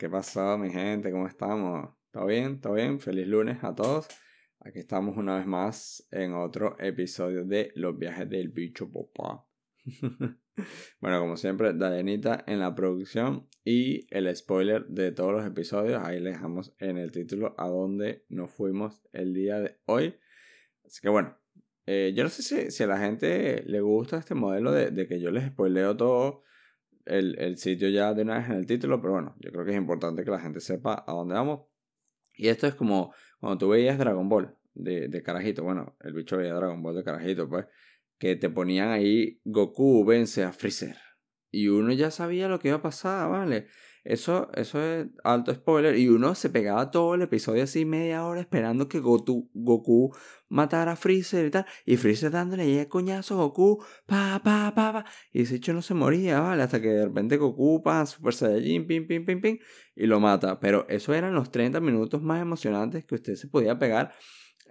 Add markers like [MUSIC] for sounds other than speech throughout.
¿qué pasó mi gente? ¿Cómo estamos? ¿Todo bien? ¿Todo bien? Feliz lunes a todos. Aquí estamos una vez más en otro episodio de Los viajes del bicho papá. [LAUGHS] bueno, como siempre, Dayanita en la producción y el spoiler de todos los episodios. Ahí le dejamos en el título a dónde nos fuimos el día de hoy. Así que bueno, eh, yo no sé si, a la gente le gusta este modelo de, de que yo les spoileo todo el, el, sitio ya de una vez en el título, pero bueno, yo creo que es importante que la gente sepa a dónde vamos. Y esto es como cuando tú veías Dragon Ball de, de carajito, bueno, el bicho veía Dragon Ball de carajito, pues, que te ponían ahí Goku vence a Freezer. Y uno ya sabía lo que iba a pasar, ¿vale? Eso, eso es alto spoiler. Y uno se pegaba todo el episodio así media hora esperando que Goku, Goku matara a Freezer y tal. Y Freezer dándole ahí el coñazo a Goku. Pa, pa, pa, pa. Y ese hecho no se moría, ¿vale? Hasta que de repente Goku, pa, Super Saiyajin, pim, pim, pim, pim. Y lo mata. Pero eso eran los 30 minutos más emocionantes que usted se podía pegar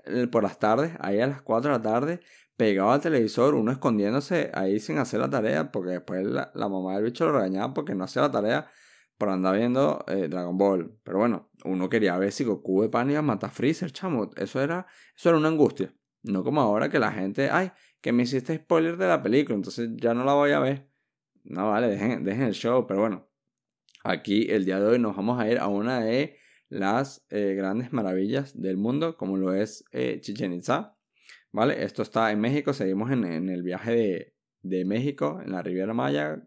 eh, por las tardes, ahí a las 4 de la tarde, pegado al televisor, uno escondiéndose ahí sin hacer la tarea, porque después la, la mamá del bicho lo regañaba porque no hacía la tarea por andar viendo eh, Dragon Ball. Pero bueno, uno quería ver si Goku de pan iba a matar a Freezer, chamo. Eso era, eso era una angustia. No como ahora que la gente, ay, que me hiciste spoiler de la película, entonces ya no la voy a ver. No, vale, dejen, el show. Pero bueno, aquí el día de hoy nos vamos a ir a una de las eh, grandes maravillas del mundo, como lo es eh, Chichen Itza. ¿Vale? Esto está en México, seguimos en, en el viaje de, de México, en la Riviera Maya,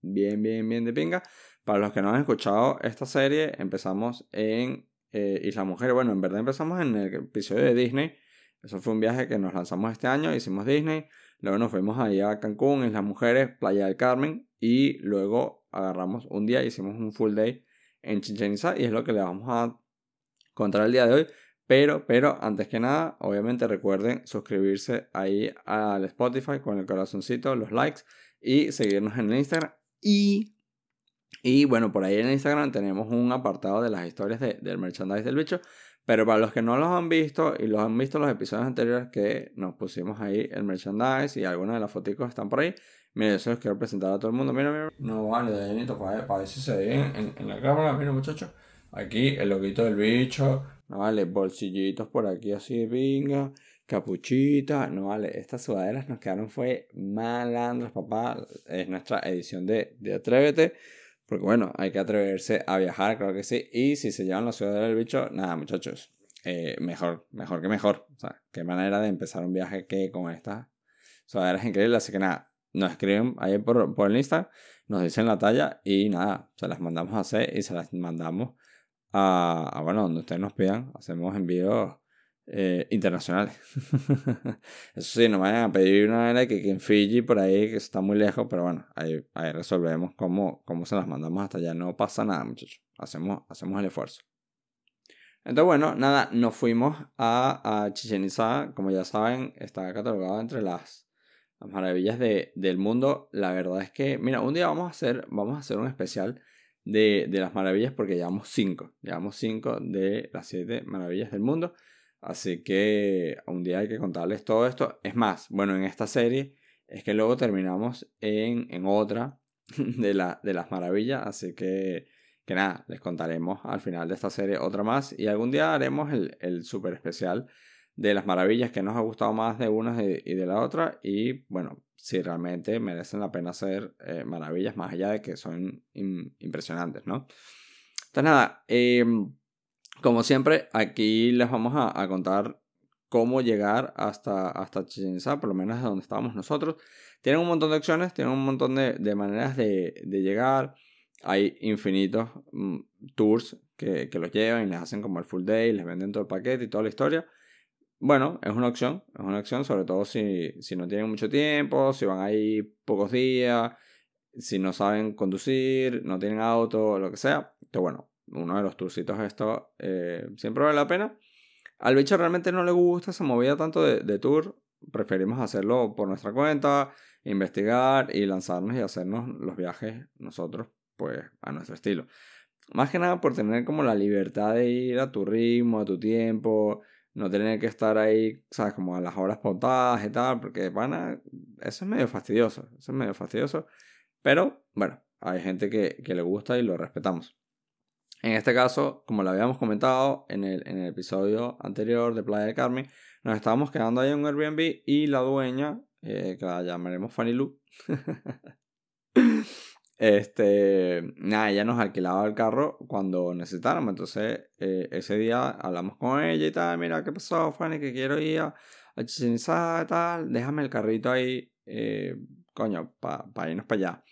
bien, bien, bien de pinga. Para los que no han escuchado esta serie, empezamos en eh, Isla Mujer. Bueno, en verdad empezamos en el episodio de Disney. Eso fue un viaje que nos lanzamos este año, hicimos Disney. Luego nos fuimos allá a Cancún, Islas Mujeres, Playa del Carmen. Y luego agarramos un día, hicimos un full day en Chichen Itza. Y es lo que le vamos a contar el día de hoy. Pero, pero, antes que nada, obviamente recuerden suscribirse ahí al Spotify con el corazoncito, los likes y seguirnos en el Instagram. Y y bueno, por ahí en Instagram tenemos un apartado de las historias de, del merchandise del bicho. Pero para los que no los han visto y los han visto en los episodios anteriores que nos pusimos ahí el merchandise y algunas de las fotos están por ahí, miren, eso los quiero presentar a todo el mundo. Mira, mira. No vale, de para, ver si se ve en, la cámara, mira muchachos. Aquí el loguito del bicho, no vale, bolsillitos por aquí así de capuchita, no vale, estas sudaderas nos quedaron fue malandras, papá. Es nuestra edición de, de Atrévete. Porque bueno, hay que atreverse a viajar, creo que sí. Y si se llevan la ciudad del bicho, nada, muchachos. Eh, mejor, mejor que mejor. O sea, qué manera de empezar un viaje que con esta sudaderas increíble. Así que nada, nos escriben ahí por, por el Insta, nos dicen la talla y nada, se las mandamos a hacer y se las mandamos a, a bueno, donde ustedes nos pidan. Hacemos envíos eh, internacionales. [LAUGHS] Eso sí, no vayan a pedir una era que, que, en Fiji por ahí, que está muy lejos, pero bueno, ahí, ahí resolvemos cómo, cómo se las mandamos hasta allá. No pasa nada, muchachos. Hacemos, hacemos el esfuerzo. Entonces, bueno, nada, nos fuimos a, a Chichen Itza. Como ya saben, está catalogado entre las, las maravillas de, del mundo. La verdad es que, mira, un día vamos a hacer, vamos a hacer un especial de, de las maravillas porque llevamos cinco. Llevamos cinco de las siete maravillas del mundo. Así que un día hay que contarles todo esto. Es más, bueno, en esta serie es que luego terminamos en, en otra [LAUGHS] de, la, de las maravillas. Así que, que nada, les contaremos al final de esta serie otra más. Y algún día haremos el, el super especial de las maravillas que nos ha gustado más de una y de la otra. Y bueno, si realmente merecen la pena ser eh, maravillas, más allá de que son impresionantes, ¿no? Entonces nada, eh, como siempre, aquí les vamos a, contar cómo llegar hasta, hasta Chichen Itza, por lo menos de donde estábamos nosotros. Tienen un montón de opciones, tienen un montón de, maneras de, llegar. Hay infinitos mm, tours que, los llevan y les hacen como el full day, les venden todo el paquete y toda la historia. Bueno, es una opción, es una opción, sobre todo si, si no tienen mucho tiempo, si van ahí pocos días, si no saben conducir, no tienen auto, lo que sea. Entonces, bueno, uno de los tourcitos esto eh, siempre vale la pena. Al bicho realmente no le gusta esa movida tanto de, tour. Preferimos hacerlo por nuestra cuenta, investigar y lanzarnos y hacernos los viajes nosotros, pues a nuestro estilo. Más que nada por tener como la libertad de ir a tu ritmo, a tu tiempo, no tener que estar ahí, sabes, como a las horas pautadas y tal, porque van. Eso es medio fastidioso, eso es medio fastidioso. Pero bueno, hay gente que, que le gusta y lo respetamos. En este caso, como lo habíamos comentado en el, en el episodio anterior de Playa del Carmen, nos estábamos quedando ahí en un Airbnb y la dueña, eh, que la llamaremos Fanny Lu, [LAUGHS] este, nada, ella nos alquilaba el carro cuando necesitáramos. Entonces, eh, ese día hablamos con ella y tal, mira, ¿qué pasó, Fanny? Que quiero ir a, Chichen y tal, déjame el carrito ahí, eh, coño, para irnos para allá.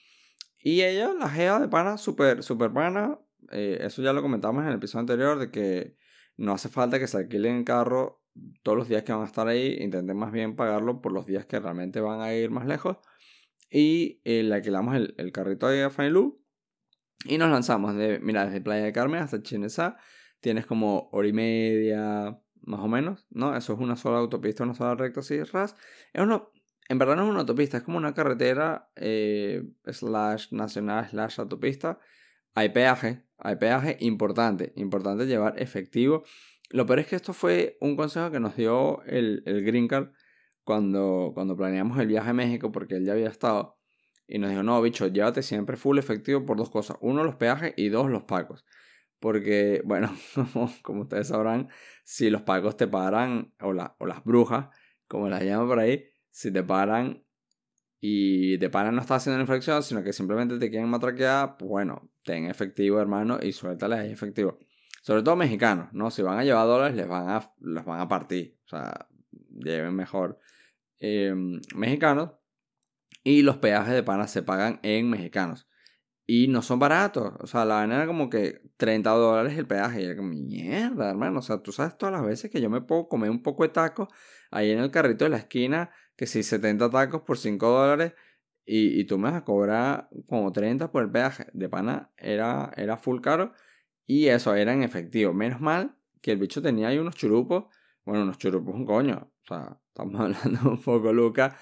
Y ella, la gea de pana, súper, súper pana, eh, eso ya lo comentamos en el episodio anterior, de que no hace falta que se alquilen el carro todos los días que van a estar ahí, intenten más bien pagarlo por los días que realmente van a ir más lejos. Y eh, le alquilamos el, el carrito de Fanilú y nos lanzamos. De, mira, desde Playa de Carmen hasta Chinesá tienes como hora y media, más o menos, ¿no? Eso es una sola autopista, una sola recta así, ras. Es uno, en verdad no es una autopista, es como una carretera eh, slash nacional slash autopista. Hay peaje, hay peaje importante, importante llevar efectivo. Lo peor es que esto fue un consejo que nos dio el, el Green Card cuando, cuando planeamos el viaje a México, porque él ya había estado, y nos dijo, no, bicho, llévate siempre full efectivo por dos cosas. Uno, los peajes y dos, los pagos. Porque, [LAUGHS] bueno, como, ustedes sabrán, si los pagos te paran, o, o las brujas, como las llaman por ahí, si te paran y te paran no está haciendo una infracción, sino que simplemente te quieren matraquear, pues bueno, ten efectivo, hermano, y suéltales ahí efectivo. Sobre todo mexicanos, ¿no? Si van a llevar dólares, les van a, los van a partir. O sea, lleven mejor Em, mexicanos y los peajes de pana se pagan en mexicanos. Y no son baratos. O sea, la vaina era como que 30 dólares el peaje. Y era como, mierda, hermano. O sea, tú sabes todas las veces que yo me puedo comer un poco de tacos ahí en el carrito de la esquina, que si 70 tacos por 5 dólares, y, y, tú me vas a cobrar como 30 por el peaje. De pana era, era full caro. Y eso era en efectivo. Menos mal que el bicho tenía ahí unos churupos. Bueno, unos churupos, un coño. O sea, estamos [LAUGHS] hablando un poco, Luca.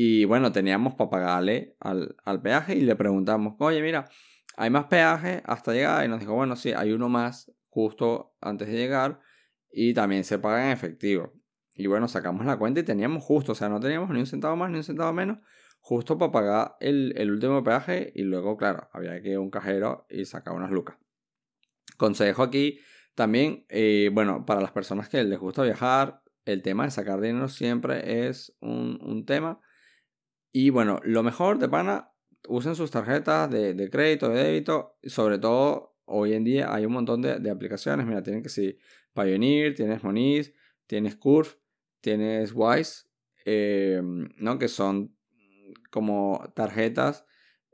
Y bueno, teníamos para pagarle al, peaje y le preguntamos, oye, mira, ¿hay más peaje hasta llegar? Y nos dijo, bueno, sí, hay uno más justo antes de llegar y también se paga en efectivo. Y bueno, sacamos la cuenta y teníamos justo, o sea, no teníamos ni un centavo más ni un centavo menos, justo para pagar el, el último peaje y luego, claro, había que ir a un cajero y sacar unas lucas. Consejo aquí también, eh, bueno, para las personas que les gusta viajar, el tema de sacar dinero siempre es un, tema. Y bueno, lo mejor de pana, usen sus tarjetas de, crédito, de débito. Sobre todo, hoy en día hay un montón de, aplicaciones. Mira, tienen que ser Pioneer, tienes Moniz, tienes Curve, tienes Wise, eh, ¿no? Que son como tarjetas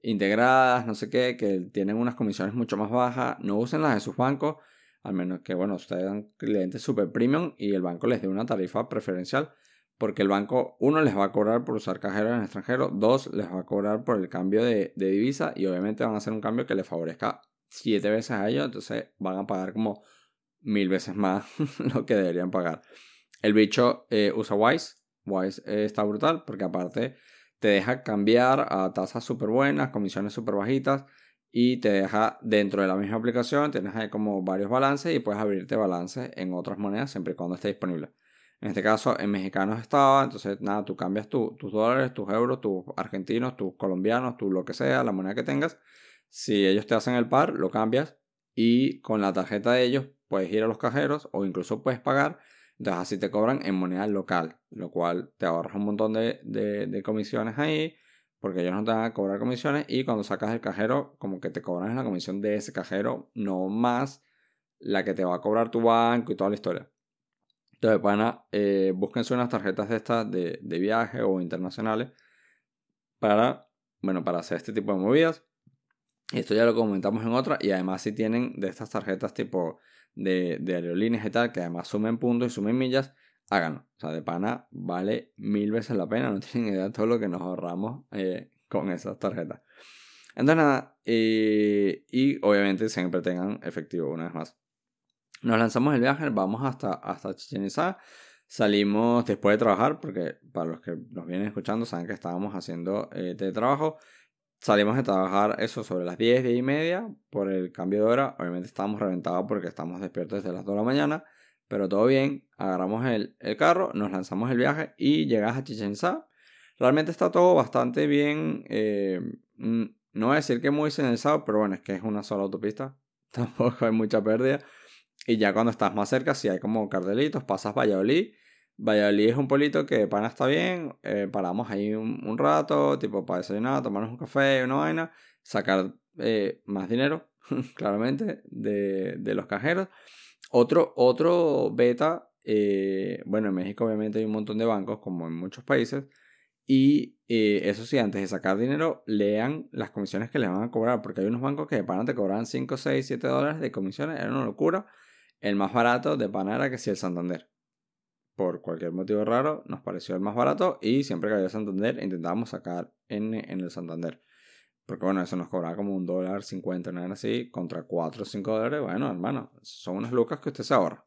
integradas, no sé qué, que tienen unas comisiones mucho más bajas. No usen las de sus bancos al menos que, bueno, ustedes dan clientes super premium y el banco les dé una tarifa preferencial. Porque el banco, uno, les va a cobrar por usar cajeros en el extranjero, dos, les va a cobrar por el cambio de, divisa y obviamente van a hacer un cambio que les favorezca siete veces a ellos, entonces van a pagar como mil veces más [LAUGHS] lo que deberían pagar. El bicho eh, usa Wise, Wise está brutal porque aparte te deja cambiar a tasas súper buenas, comisiones súper bajitas y te deja dentro de la misma aplicación, tienes ahí como varios balances y puedes abrirte balances en otras monedas siempre y cuando esté disponible. En este caso, en mexicanos estaba, entonces nada, tú cambias tus dólares, tus euros, tus argentinos, tus colombianos, tu lo que sea, la moneda que tengas. Si ellos te hacen el par, lo cambias y con la tarjeta de ellos puedes ir a los cajeros o incluso puedes pagar. Entonces así te cobran en moneda local, lo cual te ahorras un montón de, de, de comisiones ahí porque ellos no te van a cobrar comisiones y cuando sacas el cajero, como que te cobran la comisión de ese cajero, no más la que te va a cobrar tu banco y toda la historia. Entonces, bueno, eh, búsquense unas tarjetas de estas de, viaje o internacionales para, bueno, para hacer este tipo de movidas. Esto ya lo comentamos en otra y además si tienen de estas tarjetas tipo de, de aerolíneas y tal, que además sumen puntos y sumen millas, háganlo. O sea, de pana vale mil veces la pena. No [LAUGHS] tienen idea de todo lo que nos ahorramos eh, con esas tarjetas. Entonces, nada. Eh, y obviamente siempre tengan efectivo una vez más. Nos lanzamos el viaje, vamos hasta, hasta Chichen Itza. Salimos después de trabajar, porque para los que nos vienen escuchando saben que estábamos haciendo eh, teletrabajo. Salimos de trabajar eso sobre las 10, 10 y media por el cambio de hora. Obviamente estábamos reventados porque estamos despiertos desde las 2 de la mañana. Pero todo bien, agarramos el, carro, nos lanzamos el viaje y llegas a Chichen Itza. Realmente está todo bastante bien. Eh, no voy a decir que muy señalizado, pero bueno, es que es una sola autopista. [LAUGHS] tampoco hay mucha pérdida. Y ya cuando estás más cerca, si hay como cartelitos, pasas Valladolid. Valladolid es un polito que pana está bien, eh, paramos ahí un, rato, tipo para desayunar, tomarnos un café, una vaina, sacar eh, más dinero, [LAUGHS] claramente, de, de, los cajeros. Otro, otro beta, eh, bueno, en México obviamente hay un montón de bancos, como en muchos países, y eso sí, antes de sacar dinero, lean las comisiones que les van a cobrar, porque hay unos bancos que de pana te cobran 5, 6, 7 dólares de comisiones, era una locura. El más barato de pana era que si el Santander. Por cualquier motivo raro, nos pareció el más barato y siempre que había Santander intentábamos sacar en, en el Santander. Porque bueno, eso nos cobraba como un dólar cincuenta, nada así, contra 4 o 5 dólares. Bueno, hermano, son unas lucas que usted se ahorra.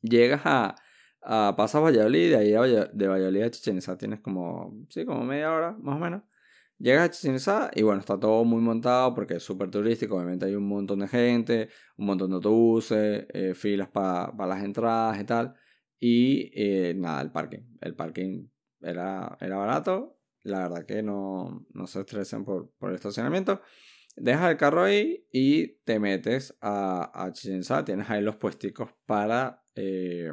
Llegas a, a pasas Valladolid, de ahí de Valladolid a Chichen Itza tienes como, sí, como media hora, más o menos. Llegas a Chichen Itza y bueno, está todo muy montado porque es súper turístico. Obviamente hay un montón de gente, un montón de autobuses, eh, filas para las entradas y tal. Y eh, nada, el parking. El parking era, era barato. La verdad que no, no se estresen por, por el estacionamiento. Dejas el carro ahí y te metes a, a Chichen Itza. Tienes ahí los puesticos para eh,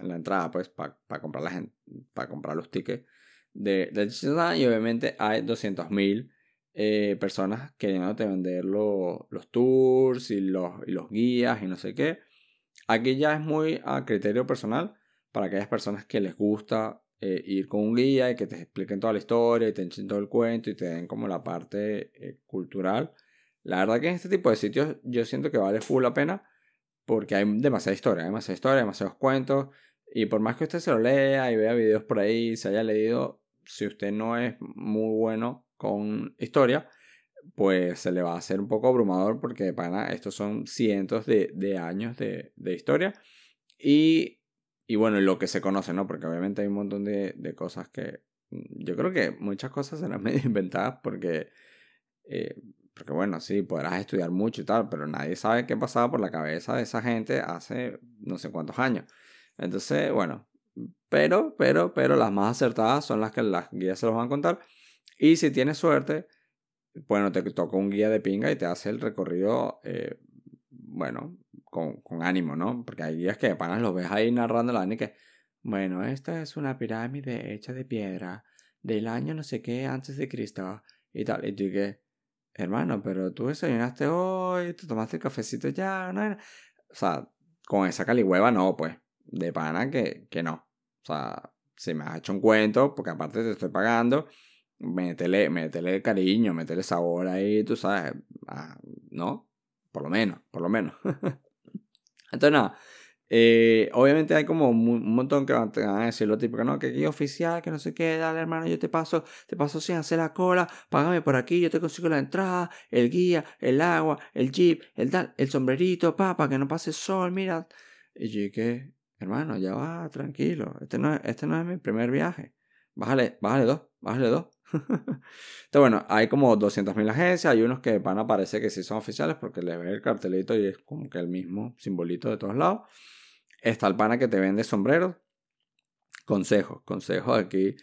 la entrada, pues, para comprar, la para comprar los tickets de, de y obviamente hay 200.000 eh, personas queriéndote vender los tours y los, y los guías y no sé qué. Aquí ya es muy a criterio personal para aquellas personas que les gusta eh, ir con un guía y que te expliquen toda la historia y te echen todo el cuento y te den como la parte eh, cultural. La verdad que en este tipo de sitios yo siento que vale full la pena porque hay demasiada historia, demasiada historia, demasiados cuentos. Y por más que usted se lo lea y vea videos por ahí, se haya leído, si usted no es muy bueno con historia, pues se le va a hacer un poco abrumador porque pana, estos son cientos de, de años de, de, historia. Y, y bueno, lo que se conoce, ¿no? Porque obviamente hay un montón de, de cosas que... Yo creo que muchas cosas serán [LAUGHS] medio inventadas porque... Eh, porque bueno, sí, podrás estudiar mucho y tal, pero nadie sabe qué pasaba por la cabeza de esa gente hace no sé cuántos años. Entonces, bueno, pero, pero, pero las más acertadas son las que las guías se los van a contar. Y si tienes suerte, bueno, te toca un guía de pinga y te hace el recorrido, eh, bueno, con, con, ánimo, ¿no? Porque hay guías que de panas los ves ahí narrando la y que, bueno, esta es una pirámide hecha de piedra del año no sé qué antes de Cristo y tal. Y tú que, hermano, pero tú desayunaste hoy, tú tomaste el cafecito ya, no, O sea, con esa caligüeva no, pues, de pana que, que no. O sea, se me ha hecho un cuento, porque aparte te estoy pagando, métele, métele cariño, métele sabor ahí, tú sabes, ¿no? Por lo menos, por lo menos. [LAUGHS] Entonces, nada, eh, obviamente hay como un montón que van a decir lo típico, ¿no? Que aquí oficial, que no sé qué, dale hermano, yo te paso, te paso sin hacer la cola, págame por aquí, yo te consigo la entrada, el guía, el agua, el jeep, el tal, el sombrerito, papá, que no pase sol, mira. Y yo que, hermano, ya va, tranquilo. Este no, es, este no es mi primer viaje. Bájale, bájale dos, bájale dos. [LAUGHS] Entonces, bueno, hay como 200.000 agencias. Hay unos que van a parecer que sí son oficiales porque les ve el cartelito y es como que el mismo simbolito de todos lados. Está el pana que te vende sombreros. Consejos, consejos aquí.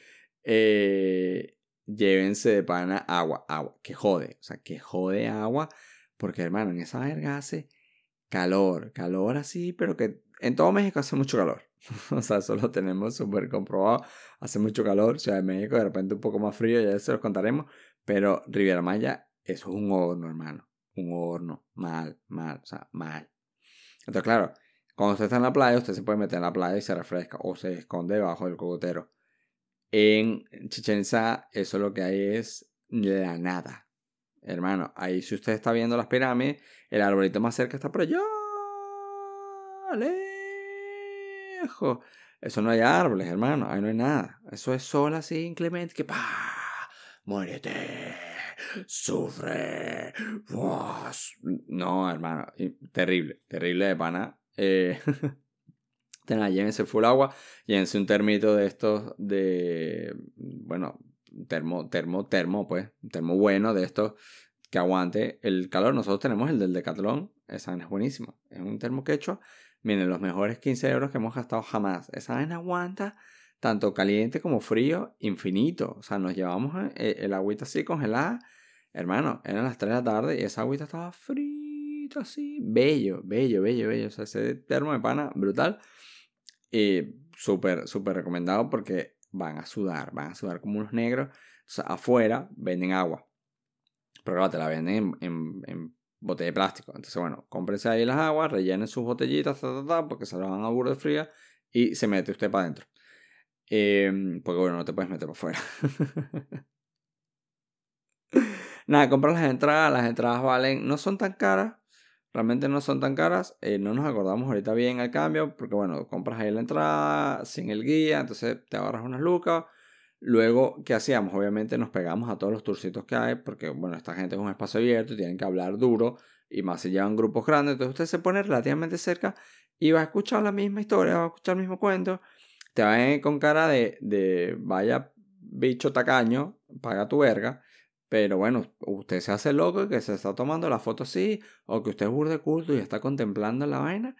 Eh, llévense de pana agua, agua, que jode, o sea, que jode agua, porque hermano, en esa verga hace calor, calor así, pero que en todo México hace mucho calor. [LAUGHS] o sea, eso lo tenemos súper comprobado. Hace mucho calor. Ciudad de México, de repente un poco más frío, ya se los contaremos. Pero Riviera Maya, es un horno, hermano. Un horno. Mal, mal, o sea, mal. Entonces, claro, cuando usted está en la playa, usted se puede meter en la playa y se refresca o se esconde debajo del cogotero. En Chichen eso lo que hay es la nada. Hermano, ahí si usted está viendo las pirámides, el arbolito más cerca está por allá. Eso no hay árboles, hermano. Ahí no hay nada. Eso es sol así inclemente que pa muérete, sufre. No, hermano, terrible, terrible de pana. Eh, [LAUGHS] Tenga, llévense full agua, llévense un termito de estos de, bueno, termo, termo, termo, pues, termo bueno de estos que aguante el calor. Nosotros tenemos el del Decathlon, esa es buenísimo. Es un termo que hecho Miren, los mejores 15 euros que hemos gastado jamás. Esa vaina aguanta tanto caliente como frío, infinito. O sea, nos llevamos eh, el agüita así congelada. Hermano, eran las 3 de la tarde y esa agüita estaba frita, así, bello, bello, bello, bello. O sea, ese termo de pana, brutal. Y súper, súper recomendado porque van a sudar, van a sudar como unos negros. Afuera venden agua. Pero claro, te la venden en, en, botella de plástico. Entonces, bueno, cómprense ahí las aguas, rellenen sus botellitas, porque se las van a burro de fría y se mete usted para adentro. Em, porque bueno, no te puedes meter para afuera. [LAUGHS] Nada, compra las entradas. Las entradas valen, no son tan caras. Realmente no son tan caras. Eh, no nos acordamos ahorita bien el cambio. Porque bueno, compras ahí la entrada sin el guía. Entonces te agarras unas lucas. Luego, ¿qué hacíamos? Obviamente nos pegamos a todos los tourcitos que hay. Porque bueno, esta gente es un espacio abierto y tienen que hablar duro. Y más si llevan grupos grandes. Entonces usted se pone relativamente cerca y va a escuchar la misma historia, va a escuchar el mismo cuento. Te va a ir con cara de, de vaya bicho tacaño, paga tu verga. Pero bueno, usted se hace loco que se está tomando la foto así, o que usted es burde culto y está contemplando la vaina,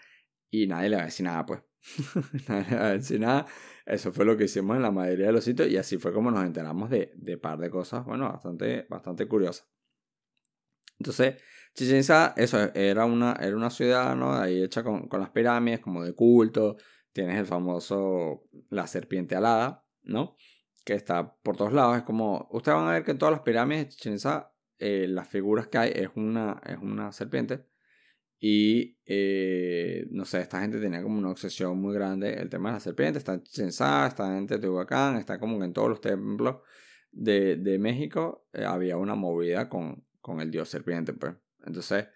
y nadie le va a decir nada, pues. [LAUGHS] nadie le va a decir nada. Eso fue lo que hicimos en la mayoría de los sitios, y así fue como nos enteramos de, de par de cosas, bueno, bastante, bastante curiosas. Entonces, Chichen Itza, eso, era una, era una ciudad, ¿no? Ahí hecha con, con las pirámides, como de culto. Tienes el famoso, la serpiente alada, ¿no? Que está por todos lados. Es como, ustedes van a ver que en todas las pirámides de Chichen eh, las figuras que hay es una, es una serpiente. Y eh, no sé, esta gente tenía como una obsesión muy grande el tema de la serpiente. Está en Chichen Itza, está en Teotihuacán, está como en todos los templos de, de México. Eh, había una movida con, con el dios serpiente, pues. Entonces,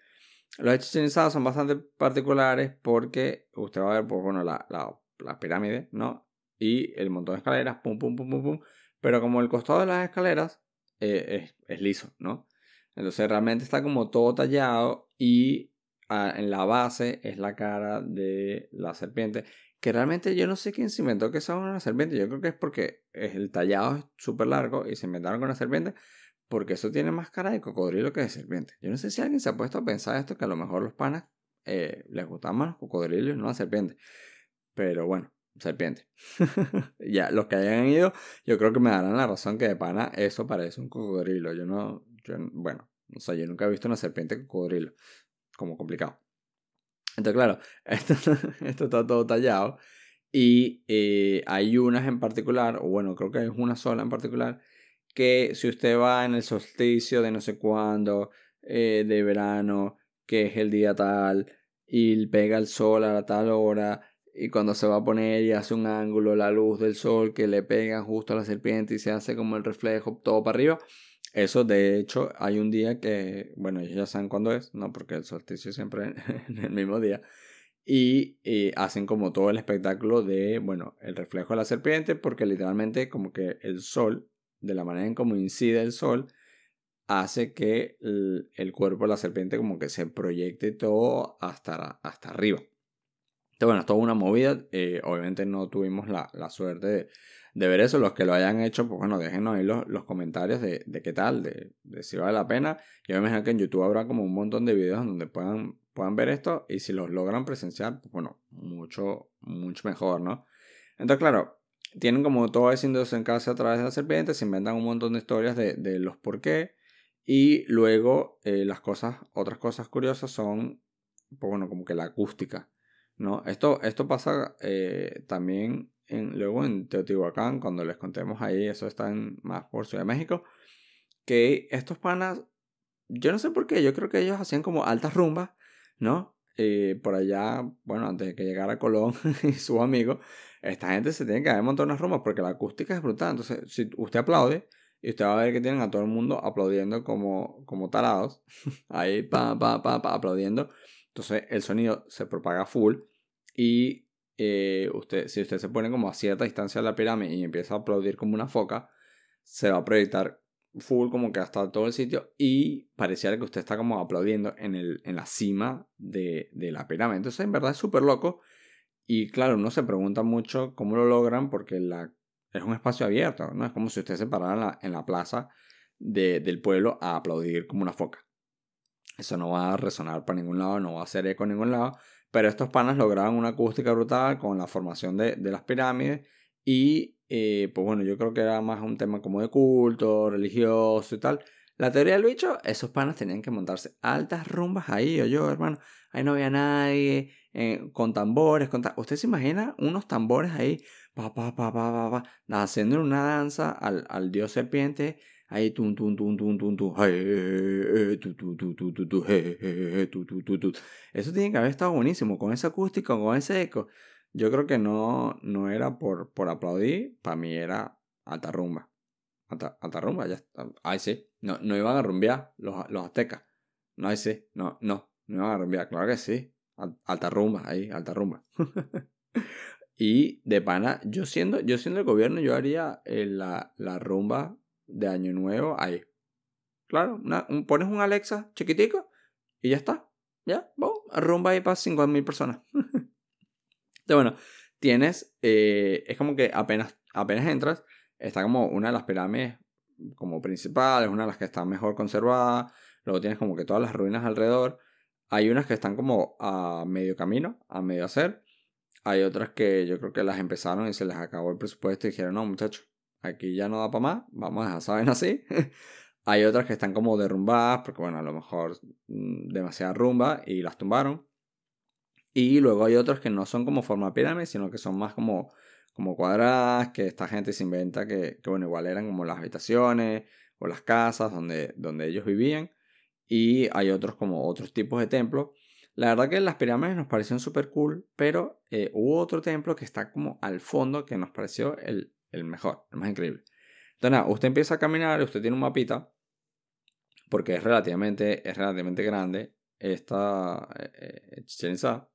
los de son bastante particulares porque usted va a ver, pues bueno, la, la, la pirámide, ¿no? Y el montón de escaleras, pum, pum, pum, pum, pum. Pero como el costado de las escaleras eh, es, liso, ¿no? Entonces realmente está como todo tallado y ah, en la base es la cara de la serpiente. Que realmente yo no sé quién se inventó que sea una serpiente. Yo creo que es porque el tallado es súper largo y se inventaron con la serpiente. Porque eso tiene más cara de cocodrilo que de serpiente. Yo no sé si alguien se ha puesto a pensar esto, que a lo mejor los panas eh, les gustan más los cocodrilos y no la serpiente. Pero bueno, serpiente. [LAUGHS] ya, los que hayan ido, yo creo que me darán la razón que de pana eso parece un cocodrilo. Yo no, yo, bueno, no sé, yo nunca he visto una serpiente cocodrilo. Como complicado. Entonces, claro, [LAUGHS] esto, está todo tallado. Y eh, hay unas en particular, o bueno, creo que es una sola en particular, que si usted va en el solsticio de no sé cuándo, eh, de verano, que es el día tal, y pega el sol a la tal hora, y cuando se va a poner y hace un ángulo, la luz del sol que le pega justo a la serpiente y se hace como el reflejo todo para arriba. Eso de hecho hay un día que, bueno, ellos ya saben cuándo es, ¿no? Porque el solsticio siempre [LAUGHS] en el mismo día. Y, hacen como todo el espectáculo de, bueno, el reflejo de la serpiente, porque literalmente como que el sol, de la manera en cómo incide el sol, hace que el, el cuerpo de la serpiente como que se proyecte todo hasta, hasta arriba. Entonces, bueno, es toda una movida. Eh, obviamente no tuvimos la, la suerte de, ver eso. Los que lo hayan hecho, pues bueno, déjenos ahí los, los comentarios de, de, qué tal, de, si vale la pena. Yo me imagino que en YouTube habrá como un montón de videos donde puedan, puedan ver esto. Y si los logran presenciar, pues bueno, mucho, mucho mejor, ¿no? Entonces, claro, tienen como todo ese casa a través de la serpiente. Se inventan un montón de historias de, de los por qué. Y luego eh, las cosas, otras cosas curiosas son, pues bueno, como que la acústica. ¿No? Esto, esto pasa eh, también en, luego en Teotihuacán, cuando les contemos ahí, eso está en, más por Ciudad de México, que estos panas, yo no sé por qué, yo creo que ellos hacían como altas rumbas, ¿no? Eh, por allá, bueno, antes de que llegara Colón [LAUGHS] y sus amigos, esta gente se tiene que dar montones de rumbas porque la acústica es brutal. Entonces, si usted aplaude, y usted va a ver que tienen a todo el mundo aplaudiendo como, como tarados, [LAUGHS] ahí pa, pa, pa, pa, aplaudiendo. Entonces el sonido se propaga full y eh, usted, si usted se pone como a cierta distancia de la pirámide y empieza a aplaudir como una foca, se va a proyectar full como que hasta todo el sitio y pareciera que usted está como aplaudiendo en, el, en la cima de, de la pirámide. Entonces en verdad es súper loco y claro, uno se pregunta mucho cómo lo logran porque la, es un espacio abierto, ¿no? Es como si usted se parara en la, plaza de, del pueblo a aplaudir como una foca. Eso no va a resonar para ningún lado, no va a hacer eco en ningún lado. Pero estos panas lograban una acústica brutal con la formación de, de las pirámides. Y eh, pues bueno, yo creo que era más un tema como de culto, religioso y tal. La teoría del bicho, esos panas tenían que montarse altas rumbas ahí, o yo, hermano. Ahí no había nadie, eh, con tambores, con ¿Usted se imagina unos tambores ahí, pa, pa, pa, pa, pa, pa haciendo una danza al, al dios serpiente, ahí tum tum tum tum tum tum eso tiene que haber estado buenísimo con esa acústica con ese eco. Yo creo que no no era por por aplaudir para mí era alta rumba. Alta, alta rumba ya ahí sí no no iban a rumbear los, los aztecas. No ahí sí no no no iban a rumbear claro que sí. Alta rumba ahí alta rumba. [LAUGHS] Y de pana yo siendo yo siendo el gobierno yo haría eh, la, la rumba de Año Nuevo ahí. Claro, pones un Alexa chiquitico y ya está. Ya, rumba ahí para 5.000 personas. [LAUGHS] Entonces, bueno, tienes, eh, es como que apenas, apenas entras, está como una de las pirámides como principales, una de las que está mejor conservada. Luego tienes como que todas las ruinas alrededor. Hay unas que están como a medio camino, a medio hacer. Hay otras que yo creo que las empezaron y se les acabó el presupuesto y dijeron, no muchachos, aquí ya no da para más, vamos a saben así. [LAUGHS] Hay otras que están como derrumbadas, porque bueno, a lo mejor mm, demasiada rumba y las tumbaron. Y luego hay otras que no son como forma pirámide, sino que son más como como cuadradas, que esta gente se inventa que, que, bueno, igual eran como las habitaciones o las casas donde, donde ellos vivían. Y hay otros como otros tipos de templos. La verdad que las pirámides nos parecieron súper cool, pero eh, hubo otro templo que está como al fondo que nos pareció el, el mejor, el más increíble. Entonces nada, usted empieza a caminar, usted tiene un mapita, porque es relativamente, es relativamente grande esta eh, Chichen Entonces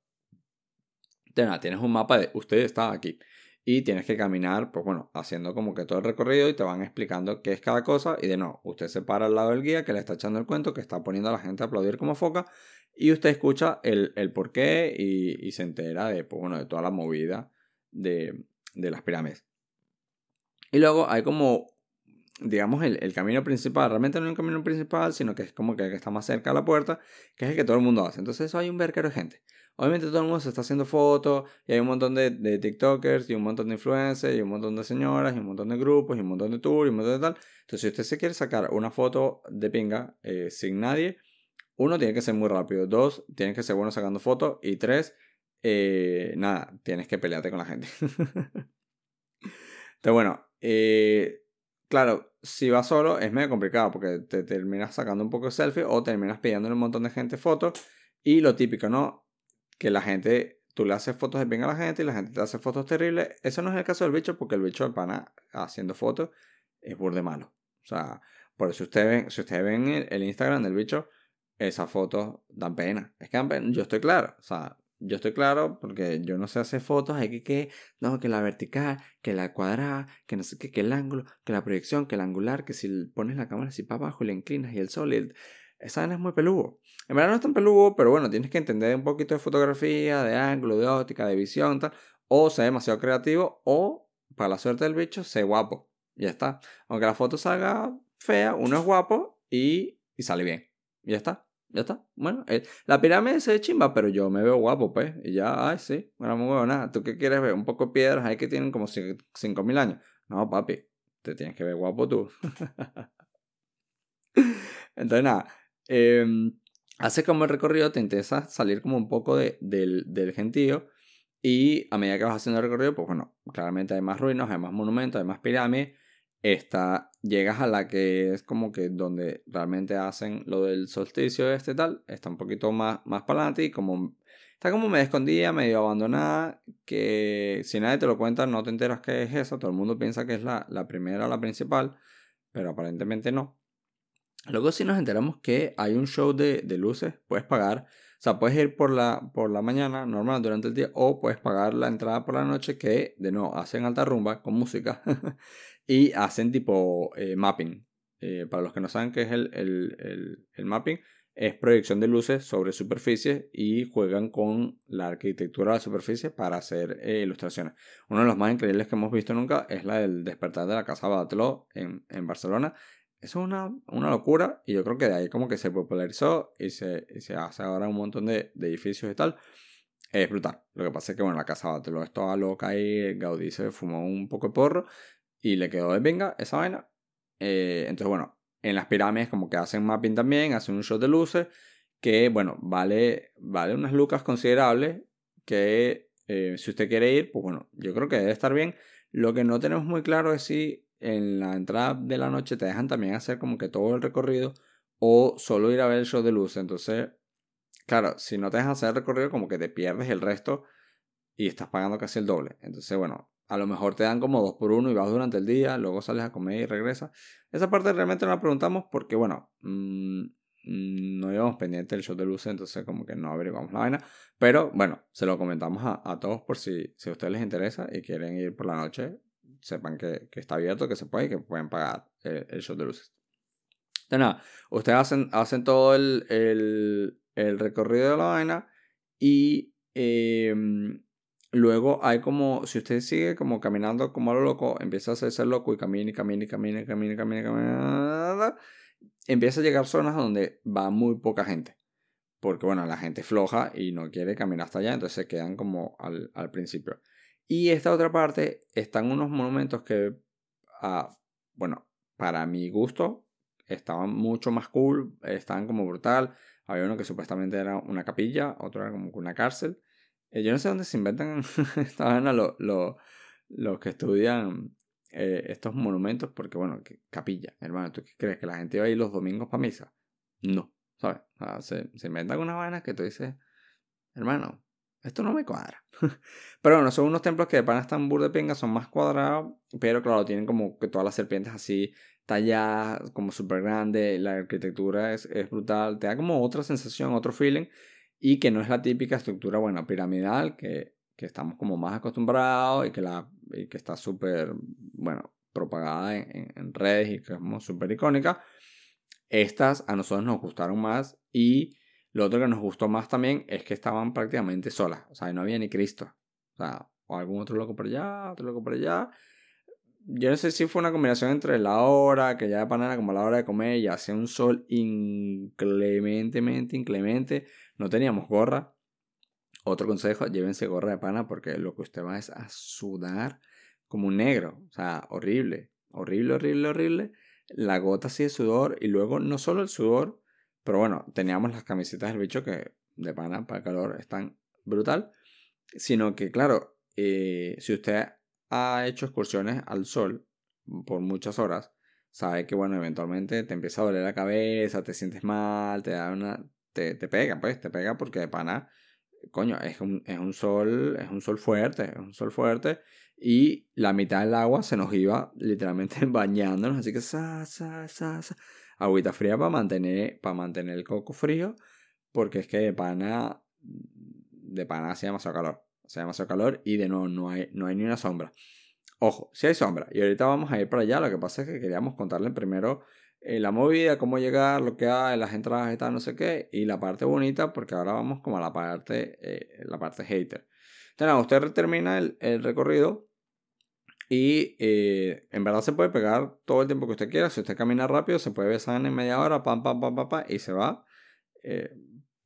nada, tienes un mapa de usted está aquí y tienes que caminar, pues bueno, haciendo como que todo el recorrido y te van explicando qué es cada cosa y de no, usted se para al lado del guía que le está echando el cuento, que está poniendo a la gente a aplaudir como foca y usted escucha el, el porqué y, y, se entera de, pues bueno, de toda la movida de, de las pirámides. Y luego hay como, digamos, el, camino principal, realmente no es un camino principal, sino que es como que, está más cerca de la puerta, que es el que todo el mundo hace. Entonces hay un verquero de gente. Obviamente todo el mundo se está haciendo fotos y hay un montón de, de, TikTokers y un montón de influencers y un montón de señoras y un montón de grupos y un montón de tours y un montón de tal. Entonces si usted se quiere sacar una foto de pinga eh, sin nadie, uno tiene que ser muy rápido, dos, tienes que ser bueno sacando fotos y tres, eh, nada, tienes que pelearte con la gente. [LAUGHS] Entonces bueno, eh, claro, si vas solo es medio complicado porque te terminas sacando un poco de selfie o terminas pidiéndole un montón de gente fotos y lo típico, ¿no? que la gente, tú le haces fotos de bien a la gente y la gente te hace fotos terribles. Eso no es el caso del bicho porque el bicho de pana haciendo fotos es burde malo. O sea, por eso ustedes ven, si ustedes ven el, Instagram del bicho, esas fotos dan pena. Es que. Yo estoy claro. O sea, yo estoy claro porque yo no sé hacer fotos, hay que que, no, que la vertical, que la cuadrada, que no sé qué, que el ángulo, que la proyección, que el angular, que si pones la cámara así para abajo y la inclinas y el sol y el... Esa es muy peludo. En verdad no es tan peludo, pero bueno, tienes que entender un poquito de fotografía, de ángulo, de óptica, de visión, tal. O ser demasiado creativo, o para la suerte del bicho, ser guapo. Ya está. Aunque la foto salga fea, uno es guapo y, y sale bien. Ya está. Ya está. Bueno, la pirámide se chimba, pero yo me veo guapo, pues. Y ya, ay, sí. Bueno, muy bueno, nada. ¿Tú qué quieres ver? Un poco de piedras ahí que tienen como 5.000 años. No, papi. Te tienes que ver guapo tú. [LAUGHS] Entonces, nada. Eh, como el recorrido te interesa salir como un poco de, del, del gentío y a medida que vas haciendo el recorrido, pues bueno, claramente hay más ruinas, hay más monumentos, hay más pirámides. Esta, llegas a la que es como que donde realmente hacen lo del solsticio este tal, está un poquito más, más para adelante y como está como medio escondida, medio abandonada, que si nadie te lo cuenta no te enteras que es esa, todo el mundo piensa que es la, la primera, la principal, pero aparentemente no. Luego sí nos enteramos que hay un show de, de, luces, puedes pagar, o sea, puedes ir por la, por la mañana, normal, durante el día, o puedes pagar la entrada por la noche que, de nuevo, hacen alta rumba con música [LAUGHS] y hacen tipo eh, mapping. Eh, para los que no saben qué es el, el, el, el, mapping, es proyección de luces sobre superficies y juegan con la arquitectura de la superficie para hacer eh, ilustraciones. Uno de los más increíbles que hemos visto nunca es la del despertar de la Casa Batlló en, en Barcelona eso es una, una, locura y yo creo que de ahí como que se popularizó y se, se hace ahora un montón de, de, edificios y tal. Es brutal. Lo que pasa es que, bueno, la casa lo estaba loca y Gaudí se fumó un poco de porro y le quedó de venga esa vaina. Eh, entonces, bueno, en las pirámides como que hacen mapping también, hacen un show de luces que, bueno, vale, vale unas lucas considerables que eh, si usted quiere ir, pues bueno, yo creo que debe estar bien. Lo que no tenemos muy claro es si en la entrada de la noche te dejan también hacer como que todo el recorrido o solo ir a ver el show de luces. Entonces, claro, si no te dejan hacer el recorrido, como que te pierdes el resto y estás pagando casi el doble. Entonces, bueno, a lo mejor te dan como dos por uno y vas durante el día, luego sales a comer y regresas. Esa parte realmente no la preguntamos porque, bueno, mm, no íbamos pendiente del show de luces, entonces como que no averiguamos la vaina. Pero bueno, se lo comentamos a, todos por si, si a ustedes les interesa y quieren ir por la noche, sepan que, está abierto, que se puede y que pueden pagar el, show de luces. De nada, ustedes hacen, hacen todo el, el, recorrido de la vaina y em, luego hay como, si usted sigue como caminando como a lo loco, empieza a hacerse loco y camina y camina y camina y camina y camina camina, empieza a llegar zonas donde va muy poca gente. Porque bueno, la gente floja y no quiere caminar hasta allá, entonces se quedan como al, al principio. Y esta otra parte están unos monumentos que, ah, bueno, para mi gusto, estaban mucho más cool, estaban como brutal. Había uno que supuestamente era una capilla, otro era como una cárcel. Eh, yo no sé dónde se inventan, [LAUGHS] estaban los lo, lo que estudian eh, estos monumentos, porque bueno, capilla, hermano, ¿tú qué crees? ¿Que la gente iba a ir los domingos para misa? No, ¿sabes? se, se inventan unas vainas que tú dices, hermano, esto no me cuadra. [LAUGHS] pero bueno, son unos templos que de pana están de pinga, son más cuadrados, pero claro, tienen como que todas las serpientes así talladas, como súper grande, la arquitectura es, es, brutal, te da como otra sensación, otro feeling, y que no es la típica estructura, bueno, piramidal, que, que estamos como más acostumbrados y que, la, que está súper, bueno, propagada en, redes y que es súper icónica. Estas a nosotros nos gustaron más y lo otro que nos gustó más también es que estaban prácticamente solas. O sea, no había ni Cristo. O o algún otro loco por allá, otro loco por allá. Yo no sé si fue una combinación entre la hora, que ya de panera como la hora de comer, y hacía un sol inclementemente, inclemente. No teníamos gorra. Otro consejo, llévense gorra de pana porque lo que usted va es a sudar como un negro. O sea, horrible. Horrible, horrible, horrible. La gota así de sudor y luego no solo el sudor, pero bueno, teníamos las camisetas del bicho que de pana para el calor están brutal. Sino que, claro, eh, si usted ha hecho excursiones al sol por muchas horas, sabe que, bueno, eventualmente te empieza a doler la cabeza, te sientes mal, te da una. Te, te pega, pues, te pega porque de pana, coño, es un, es un sol, es un sol fuerte, es un sol fuerte. Y la mitad del agua se nos iba literalmente [LAUGHS] bañándonos, así que sa, sa, sa, sa agüita fría para mantener, para mantener el coco frío, porque es que de pana, de pana hace demasiado calor. Hace demasiado calor y de nuevo no hay, no hay ni una sombra. Ojo, si hay sombra. Y ahorita vamos a ir para allá. Lo que pasa es que queríamos contarle primero eh, la movida, cómo llegar, lo que hay, las entradas y tal, no sé qué. Y la parte bonita, porque ahora vamos como a la parte, eh, la parte hater. Entonces, usted termina el, el recorrido y eh, en verdad se puede pegar todo el tiempo que usted quiera. Si usted camina rápido, se puede besar en media hora, pam, pam, pam, pam, pam y se va.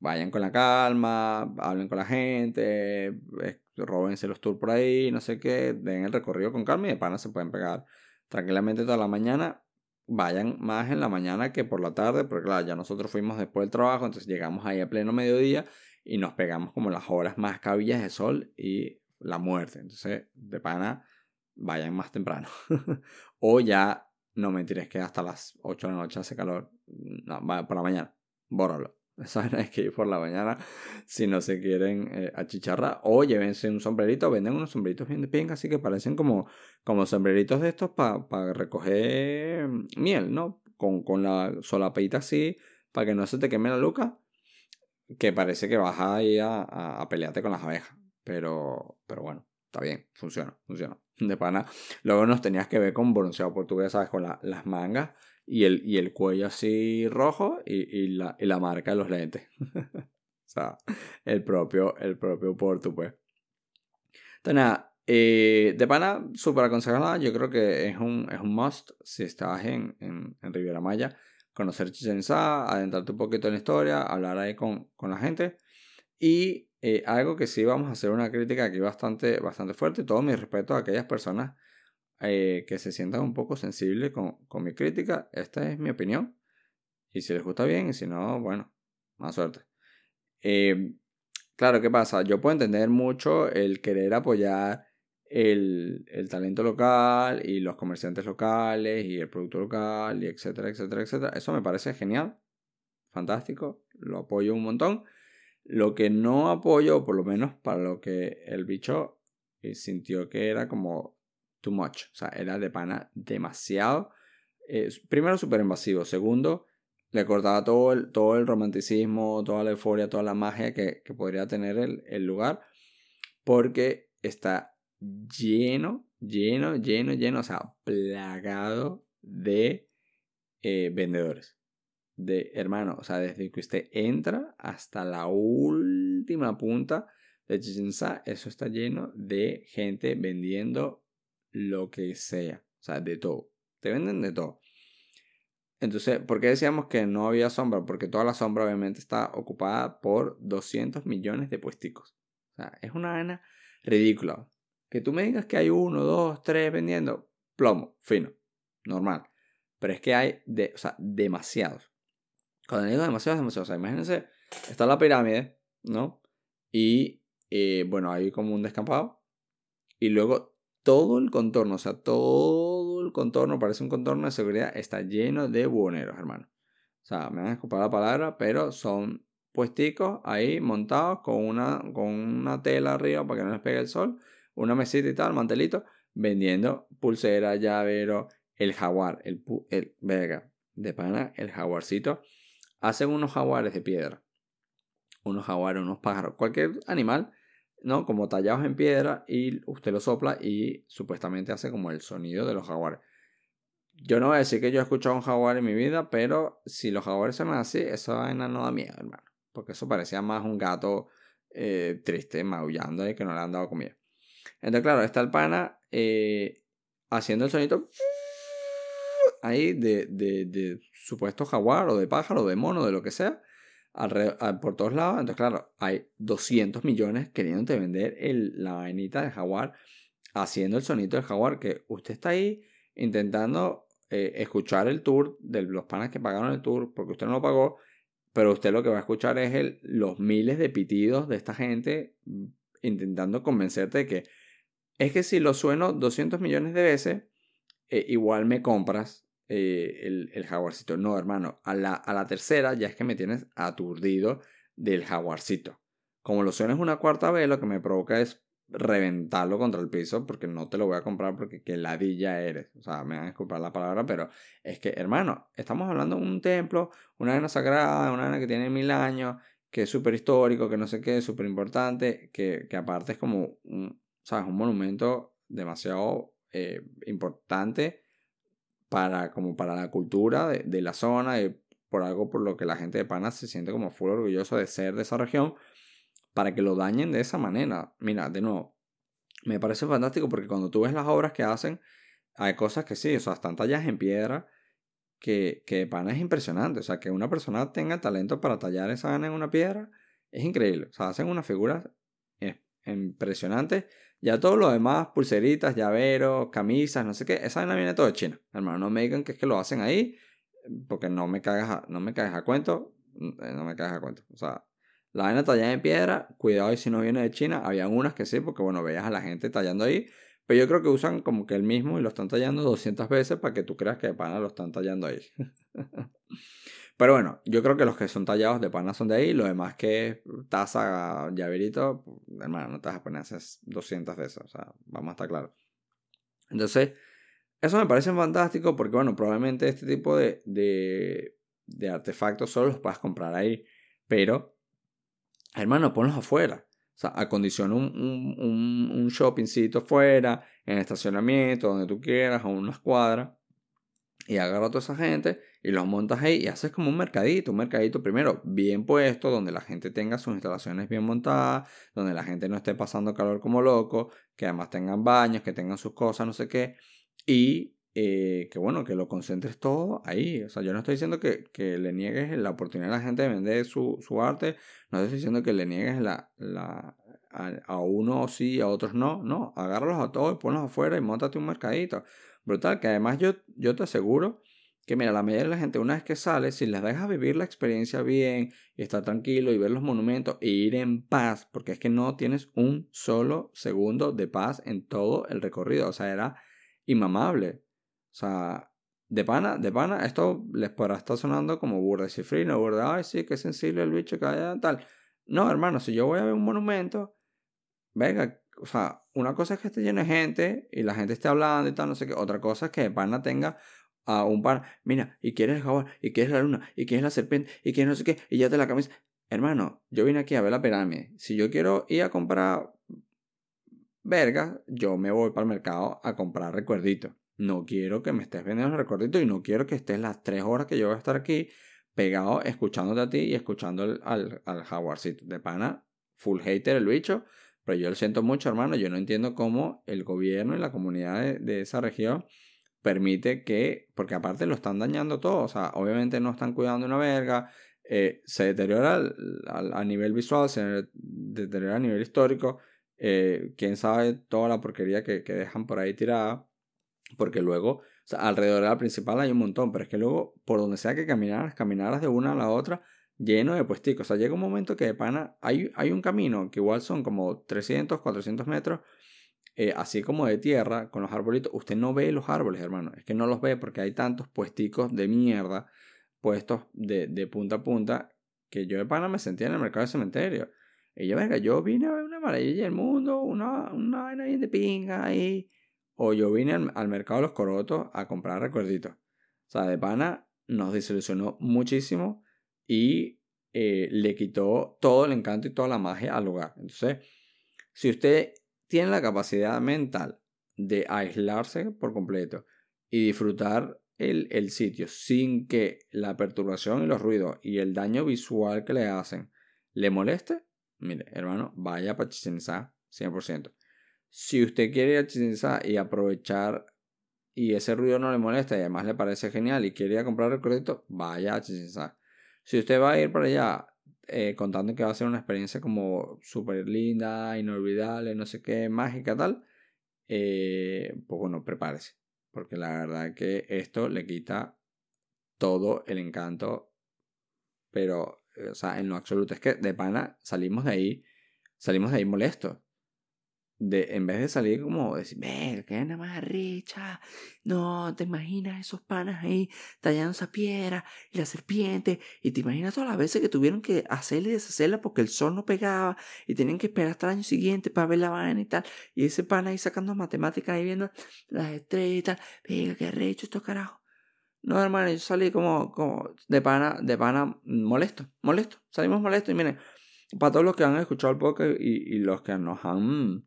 Vayan con la calma, hablen con la gente, eh, róbense los tours por ahí, no sé qué, den el recorrido con calma y de pana se pueden pegar tranquilamente toda la mañana. Vayan más en la mañana que por la tarde, porque claro, ya nosotros fuimos después del trabajo, entonces llegamos ahí a pleno mediodía y nos pegamos como las horas más cabillas de sol y la muerte. Entonces, de pana vayan más temprano. [LAUGHS] o ya, no me tires que hasta las 8 de la noche hace calor. No, por la mañana. Bórralo. Esa es que ir por la mañana si no se quieren eh, achicharrar. O llévense un sombrerito. Venden unos sombreritos bien de pinga, así que parecen como, como sombreritos de estos para recoger miel, ¿no? Con, con la solapeita así, para que no se te queme la luca. Que parece que vas ahí a, a, a pelearte con las abejas. Pero, pero bueno, está bien, funciona, funciona. De pana. Luego nos tenías que ver con bronceado portugués, ¿sabes? Con las mangas y el, y el cuello así rojo y, la, y la marca de los lentes. [LAUGHS] o sea, el propio, el propio Porto, pues. Entonces, nada, eh, de pana, súper aconsejada. Yo creo que es un, es un must si estás en, en, en Riviera Maya. Conocer Chichen Itza, adentrarte un poquito en la historia, hablar ahí con, con la gente. Y eh, algo que sí vamos a hacer una crítica aquí bastante, bastante fuerte. Todo mi respeto a aquellas personas eh, que se sientan un poco sensibles con, con mi crítica. Esta es mi opinión. Y si les gusta bien, y si no, bueno, más suerte. Eh, claro, ¿qué pasa? Yo puedo entender mucho el querer apoyar el, el, talento local y los comerciantes locales y el producto local y etcétera, etcétera, etcétera. Eso me parece genial, fantástico, lo apoyo un montón. Lo que no apoyo, por lo menos para lo que el bicho eh, sintió que era como too much, o sea, era de pana demasiado. Primero, súper invasivo. Segundo, le cortaba todo el, todo el romanticismo, toda la euforia, toda la magia que, que podría tener el, el lugar, porque está lleno, lleno, lleno, lleno, o sea, plagado de eh, vendedores. De hermano, o sea, desde que usted entra hasta la última punta de Chichen eso está lleno de gente vendiendo lo que sea, o sea, de todo. Te venden de todo. Entonces, ¿por qué decíamos que no había sombra? Porque toda la sombra obviamente está ocupada por 200 millones de puesticos. O sea, es una gana ridícula. Que tú me digas que hay uno, dos, tres vendiendo, plomo, fino, normal. Pero es que hay de, o sea, demasiados. Cuando digo demasiados, demasiados. O sea, imagínense, está la pirámide, ¿no? Y eh, bueno, hay como un descampado. Y luego todo el contorno, o sea, todo el contorno, parece un contorno de seguridad, está lleno de buhoneros, hermano. O sea, me van a escupar la palabra, pero son puesticos ahí montados con una, con una tela arriba para que no les pegue el sol una mesita y tal, mantelito, vendiendo pulsera, llavero, el jaguar, el, el verga, de pana, el jaguarcito. Hacen unos jaguares de piedra, unos jaguares, unos pájaros, cualquier animal, ¿no? Como tallados en piedra y usted lo sopla y supuestamente hace como el sonido de los jaguares. Yo no voy a decir que yo he escuchado un jaguar en mi vida, pero si los jaguares son así, esa vaina no da miedo, hermano. Porque eso parecía más un gato eh, triste, maullando y que no le han dado comida. Entonces, claro, está el pana eh, haciendo el sonido ahí de, de, supuesto jaguar o de pájaro, de mono, de lo que sea, por todos lados. Entonces, claro, hay 200 millones queriendo vender la vainita de jaguar, haciendo el sonido del jaguar, que usted está ahí intentando eh, escuchar el tour de los panas que pagaron el tour, porque usted no lo pagó, pero usted lo que va a escuchar es el, los miles de pitidos de esta gente mm, intentando convencerte de que es que si lo sueno 200 millones de veces, eh, igual me compras eh, el, jaguarcito. No, hermano, a la, a la tercera ya es que me tienes aturdido del jaguarcito. Como lo suenas una cuarta vez, lo que me provoca es reventarlo contra el piso porque no te lo voy a comprar porque que ladilla eres. O sea, me van a disculpar la palabra, pero es que, hermano, estamos hablando de un templo, una arena sagrada, una arena que tiene mil años, que es súper histórico, que no sé qué, súper importante, que, que aparte es como un, ¿sabes? Un monumento demasiado eh, importante para, como para la cultura de, de la zona, y por algo por lo que la gente de Pana se siente como full orgulloso de ser de esa región, para que lo dañen de esa manera. Mira, de nuevo, me parece fantástico porque cuando tú ves las obras que hacen, hay cosas que sí, o sea, están talladas en piedra, que, que de Pana es impresionante. O sea, que una persona tenga talento para tallar esa gana en una piedra, es increíble. O sea, hacen unas figuras impresionantes ya todo lo demás, pulseritas, llaveros, camisas, no sé qué, esa vaina viene todo de China. Hermano, no me digan que es que lo hacen ahí, porque no me cagas a, no me cagas a cuento, eh, no me cagas a cuento. O sea, la vaina tallada en piedra, cuidado y si no viene de China, había unas que sí, porque bueno, veías a la gente tallando ahí, pero yo creo que usan como que el mismo y lo están tallando 200 veces para que tú creas que de pana lo están tallando ahí. [LAUGHS] Pero bueno, yo creo que los que son tallados de pana son de ahí. Lo demás que taza, llaverito, hermano, no te vas a poner a 200 de esas. O sea, vamos a estar claros. Entonces, eso me parece fantástico porque, bueno, probablemente este tipo de, de, artefactos solo los puedas comprar ahí. Pero, hermano, ponlos afuera. O sea, acondiciona un, un, un, un shoppingcito afuera, en estacionamiento, donde tú quieras, o una escuadra. Y agarra a toda esa gente y los montas ahí y haces como un mercadito, un mercadito primero bien puesto, donde la gente tenga sus instalaciones bien montadas, donde la gente no esté pasando calor como loco, que además tengan baños, que tengan sus cosas, no sé qué, y eh, que bueno, que lo concentres todo ahí. O sea, yo no estoy diciendo que, que le niegues la oportunidad a la gente de vender su, su, arte, no estoy diciendo que le niegues la, la, a, uno sí, a otros no. No, agárralos a todos y ponlos afuera y montate un mercadito. Brutal, que además yo, yo te aseguro que mira, la mayoría de la gente una vez que sale, si les dejas vivir la experiencia bien y estar tranquilo y ver los monumentos e ir en paz, porque es que no tienes un solo segundo de paz en todo el recorrido, o sea, era inmamable. O sea, de pana, de pana, esto les podrá estar sonando como burda y cifrino, burda, ay, sí, qué sensible el bicho que haya tal. No, hermano, si yo voy a ver un monumento, venga, o sea, una cosa es que esté lleno de gente y la gente esté hablando y tal, no sé qué, otra cosa es que de pana tenga a un par, mira, y quieres el jaguar, y quieres la luna, y quieres la serpiente, y quieres no sé qué, y ya te la camisa. Hermano, yo vine aquí a ver la pirámide. Si yo quiero ir a comprar verga, yo me voy para el mercado a comprar recuerditos. No quiero que me estés vendiendo los recuerditos y no quiero que estés las tres horas que yo voy a estar aquí pegado escuchándote a ti y escuchando al, al, jaguarcito. De pana, full hater el bicho, pero yo lo siento mucho, hermano. Yo no entiendo cómo el gobierno y la comunidad de esa región permite que, porque aparte lo están dañando todo, o sea, obviamente no están cuidando una verga, eh, se deteriora a nivel visual, se deteriora a nivel histórico, eh, quién sabe toda la porquería que, dejan por ahí tirada, porque luego, alrededor de la principal hay un montón, pero es que luego, por donde sea que caminaras, caminaras de una a la otra, lleno de puesticos, o sea, llega un momento que de pana hay, hay un camino que igual son como 300, 400 metros, eh, así como de tierra, con los arbolitos, usted no ve los árboles, hermano. Es que no los ve porque hay tantos puesticos de mierda puestos de, de punta a punta que yo de pana me sentía en el mercado de cementerio. Y yo, venga, yo vine a ver una maravilla del mundo, una, una vaina bien de pinga ahí. O yo vine al, mercado de los corotos a comprar recuerditos. O sea, de pana nos desilusionó muchísimo y eh, le quitó todo el encanto y toda la magia al lugar. Entonces, si usted tiene la capacidad mental de aislarse por completo y disfrutar el, el, sitio sin que la perturbación y los ruidos y el daño visual que le hacen le moleste, mire, hermano, vaya para Chichen 100%. Si usted quiere ir a Chichen y aprovechar y ese ruido no le molesta y además le parece genial y quiere ir a comprar recuerditos, vaya a Chichen Si usted va a ir para allá eh, contando que va a ser una experiencia como súper linda, inolvidable, no sé qué, mágica, tal, eh, pues bueno, prepárese. Porque la verdad que esto le quita todo el encanto, pero, o sea, en lo absoluto. Es que de pana salimos de ahí, salimos de ahí molestos de, en vez de salir como decir, ver, que nada más richa, no, te imaginas esos panas ahí tallando esa piedra y la serpiente, y te imaginas todas las veces que tuvieron que hacerle y deshacerla porque el sol no pegaba y tenían que esperar hasta el año siguiente para ver la vaina y tal, y ese pana ahí sacando matemáticas ahí viendo las estrellas y tal, venga, qué richo esto carajo. No, hermano, yo salí como, como de pana, de pana molesto, molesto, salimos molestos y miren, para todos los que han escuchado el podcast y, y los que nos han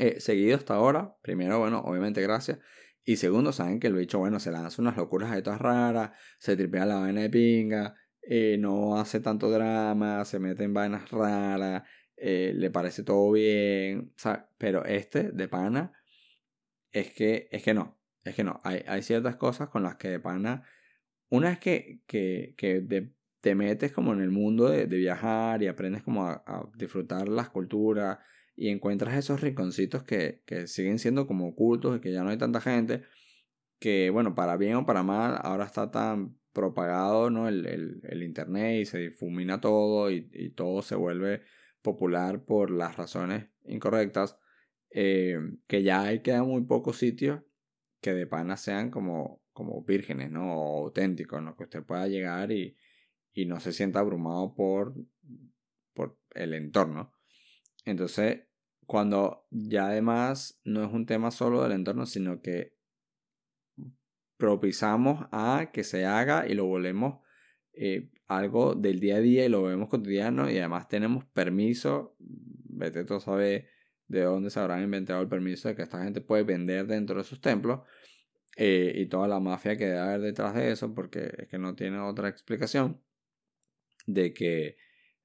eh, seguido hasta ahora. Primero, bueno, obviamente gracias. Y segundo, saben que el bicho, bueno, se lanza unas locuras de todas raras, se tripea la vaina de pinga, eh, no hace tanto drama, se mete en vainas raras, eh, le parece todo bien, pero este, de pana, es que, es que no, es que no, hay, hay ciertas cosas con las que de pana, una es que, que, que te metes como en el mundo de, viajar y aprendes como a, a disfrutar las culturas, y encuentras esos rinconcitos que, que siguen siendo como ocultos y que ya no hay tanta gente, que bueno, para bien o para mal, ahora está tan propagado ¿no? el, el, internet y se difumina todo y, y, todo se vuelve popular por las razones incorrectas, eh, que ya hay quedan muy pocos sitios que de pana sean como, como vírgenes, ¿no? O auténticos, ¿no? Que usted pueda llegar y, y no se sienta abrumado por, por el entorno. Entonces, cuando ya además no es un tema solo del entorno, sino que propiciamos a que se haga y lo volvemos eh, algo del día a día y lo vemos cotidiano y además tenemos permiso, vete tú a saber de dónde se habrán inventado el permiso de que esta gente puede vender dentro de sus templos eh, y toda la mafia que debe haber detrás de eso porque es que no tiene otra explicación de que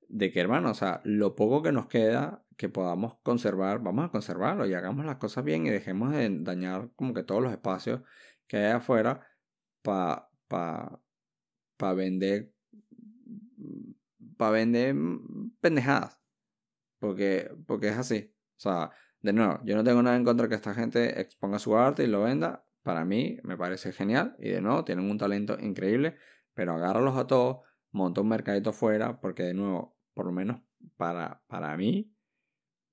de que hermano, o sea, lo poco que nos queda que podamos conservar, vamos a conservarlo y hagamos las cosas bien y dejemos de dañar como que todos los espacios que hay afuera para pa, pa vender para vender pendejadas. Porque, porque es así. O sea, de nuevo, yo no tengo nada en contra que esta gente exponga su arte y lo venda. Para mí me parece genial. Y de nuevo, tienen un talento increíble. Pero agárralos a todos, monta un mercadito fuera. Porque de nuevo, por lo menos para, para mí,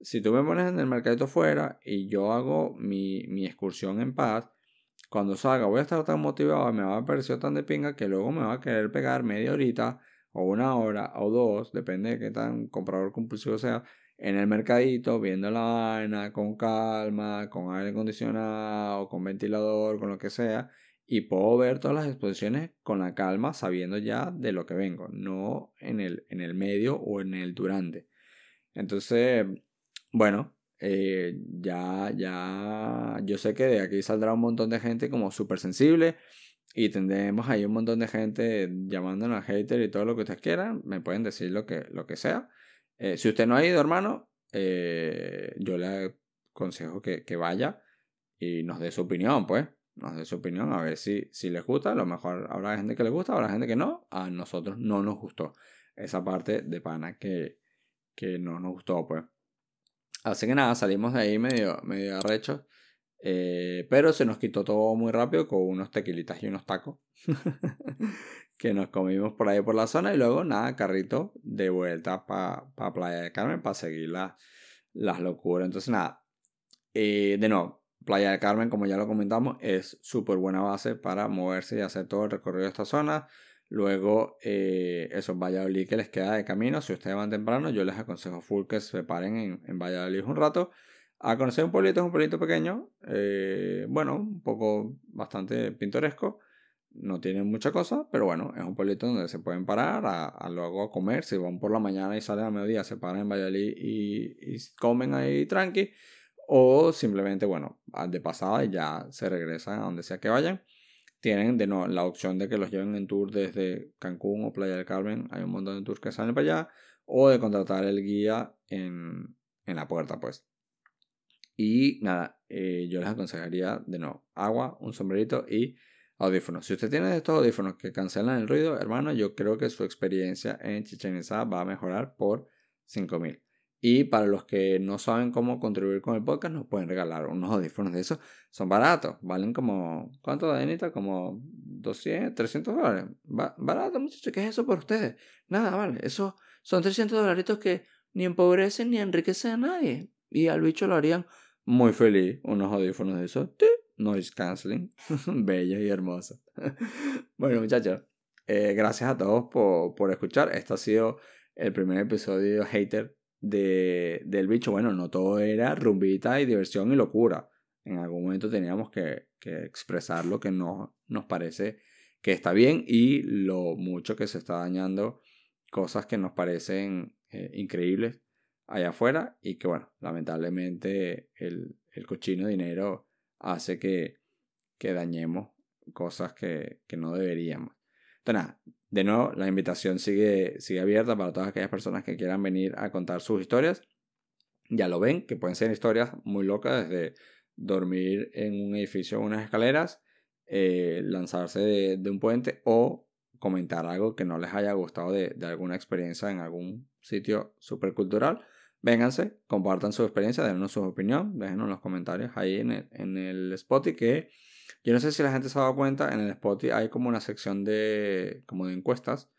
si tú me pones en el mercadito fuera y yo hago mi, mi excursión en paz, cuando salga voy a estar tan motivado, me va a parecer tan de pinga que luego me va a querer pegar media horita o una hora o dos, depende de qué tan comprador compulsivo sea, en el mercadito, viendo la vaina con calma, con aire acondicionado, con ventilador, con lo que sea, y puedo ver todas las exposiciones con la calma, sabiendo ya de lo que vengo, no en el, en el medio o en el durante. Entonces, bueno, eh, ya, ya, yo sé que de aquí saldrá un montón de gente como súper sensible y tendremos ahí un montón de gente llamándonos a hater y todo lo que ustedes quieran. Me pueden decir lo que, lo que sea. Eh, si usted no ha ido, hermano, eh, yo le aconsejo que, que, vaya y nos dé su opinión, pues. Nos dé su opinión a ver si, si les gusta. A lo mejor habrá gente que le gusta, habrá gente que no. A nosotros no nos gustó esa parte de pana que, que no nos gustó, pues. Así que nada, salimos de ahí medio, medio arrechos. Eh, pero se nos quitó todo muy rápido con unos tequilitas y unos tacos [LAUGHS] que nos comimos por ahí por la zona. Y luego, nada, carrito de vuelta para pa Playa de Carmen para seguir las locuras. Entonces, nada, eh, de nuevo, Playa de Carmen, como ya lo comentamos, es súper buena base para moverse y hacer todo el recorrido de esta zona. Luego, eh, eso, Valladolid que les queda de camino. Si ustedes van temprano, yo les aconsejo full que se paren en, Valladolid un rato. A conocer un pueblito, es un pueblito pequeño. Eh, bueno, un poco bastante pintoresco. No tiene mucha cosa, pero bueno, es un pueblito donde se pueden parar a, luego a comer. Si van por la mañana y salen a mediodía, se paran en Valladolid y, y comen ahí tranqui. O simplemente, bueno, de pasada y ya se regresan a donde sea que vayan tienen de no, la opción de que los lleven en tour desde Cancún o Playa del Carmen. Hay un montón de tours que salen para allá. O de contratar el guía en, en la puerta, pues. Y nada, eh, yo les aconsejaría de no, agua, un sombrerito y audífonos. Si usted tiene estos audífonos que cancelan el ruido, hermano, yo creo que su experiencia en Chichen Itza va a mejorar por 5000. Y para los que no saben cómo contribuir con el podcast, nos pueden regalar unos audífonos de esos. Son baratos, valen como, ¿cuánto, Danita? Como 200, 300 dólares. barato, muchachos, ¿qué es eso por ustedes? Nada, vale. Eso son 300 dolaritos que ni empobrecen ni enriquecen a nadie. Y al bicho lo harían muy feliz, unos audífonos de esos. Noise canceling. [LAUGHS] Bellos y hermosos. [LAUGHS] bueno, muchachos, eh, gracias a todos por, por escuchar. Este ha sido el primer episodio Hater de, del bicho, bueno, no todo era rumbita y diversión y locura. En algún momento teníamos que, que expresar lo que no, nos parece que está bien y lo mucho que se está dañando cosas que nos parecen eh, increíbles allá afuera y que bueno, lamentablemente el, el cochino dinero hace que, que dañemos cosas que, que no deberíamos. Entonces de nuevo, la invitación sigue, sigue abierta para todas aquellas personas que quieran venir a contar sus historias. Ya lo ven, que pueden ser historias muy locas, desde dormir en un edificio o unas escaleras, eh, lanzarse de, un puente o comentar algo que no les haya gustado de, alguna experiencia en algún sitio supercultural. Vénganse, compartan su experiencia, denos su opinión, déjenos los comentarios ahí en el, en el spot y que yo no sé si la gente se ha dado cuenta, en el Spotify hay como una sección de, como de encuestas.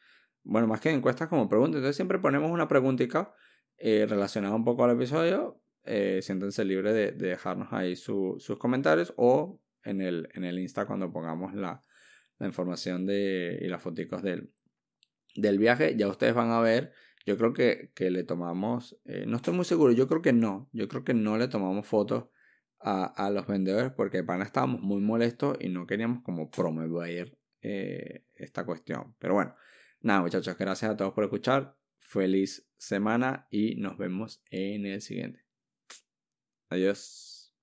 Bueno, más que encuestas, como preguntas. Entonces siempre ponemos una preguntita eh, relacionada un poco al episodio. Eh, siéntense libres de, dejarnos ahí sus comentarios o en el, en el Insta cuando pongamos la, la información de, y las fotos del, del viaje. Ya ustedes van a ver. Yo creo que, que le tomamos, eh, no estoy muy seguro, yo creo que no, yo creo que no le tomamos fotos a, los vendedores porque de pana estábamos muy molestos y no queríamos como promover eh, esta cuestión. Pero bueno, nada muchachos, gracias a todos por escuchar. Feliz semana y nos vemos en el siguiente. Adiós.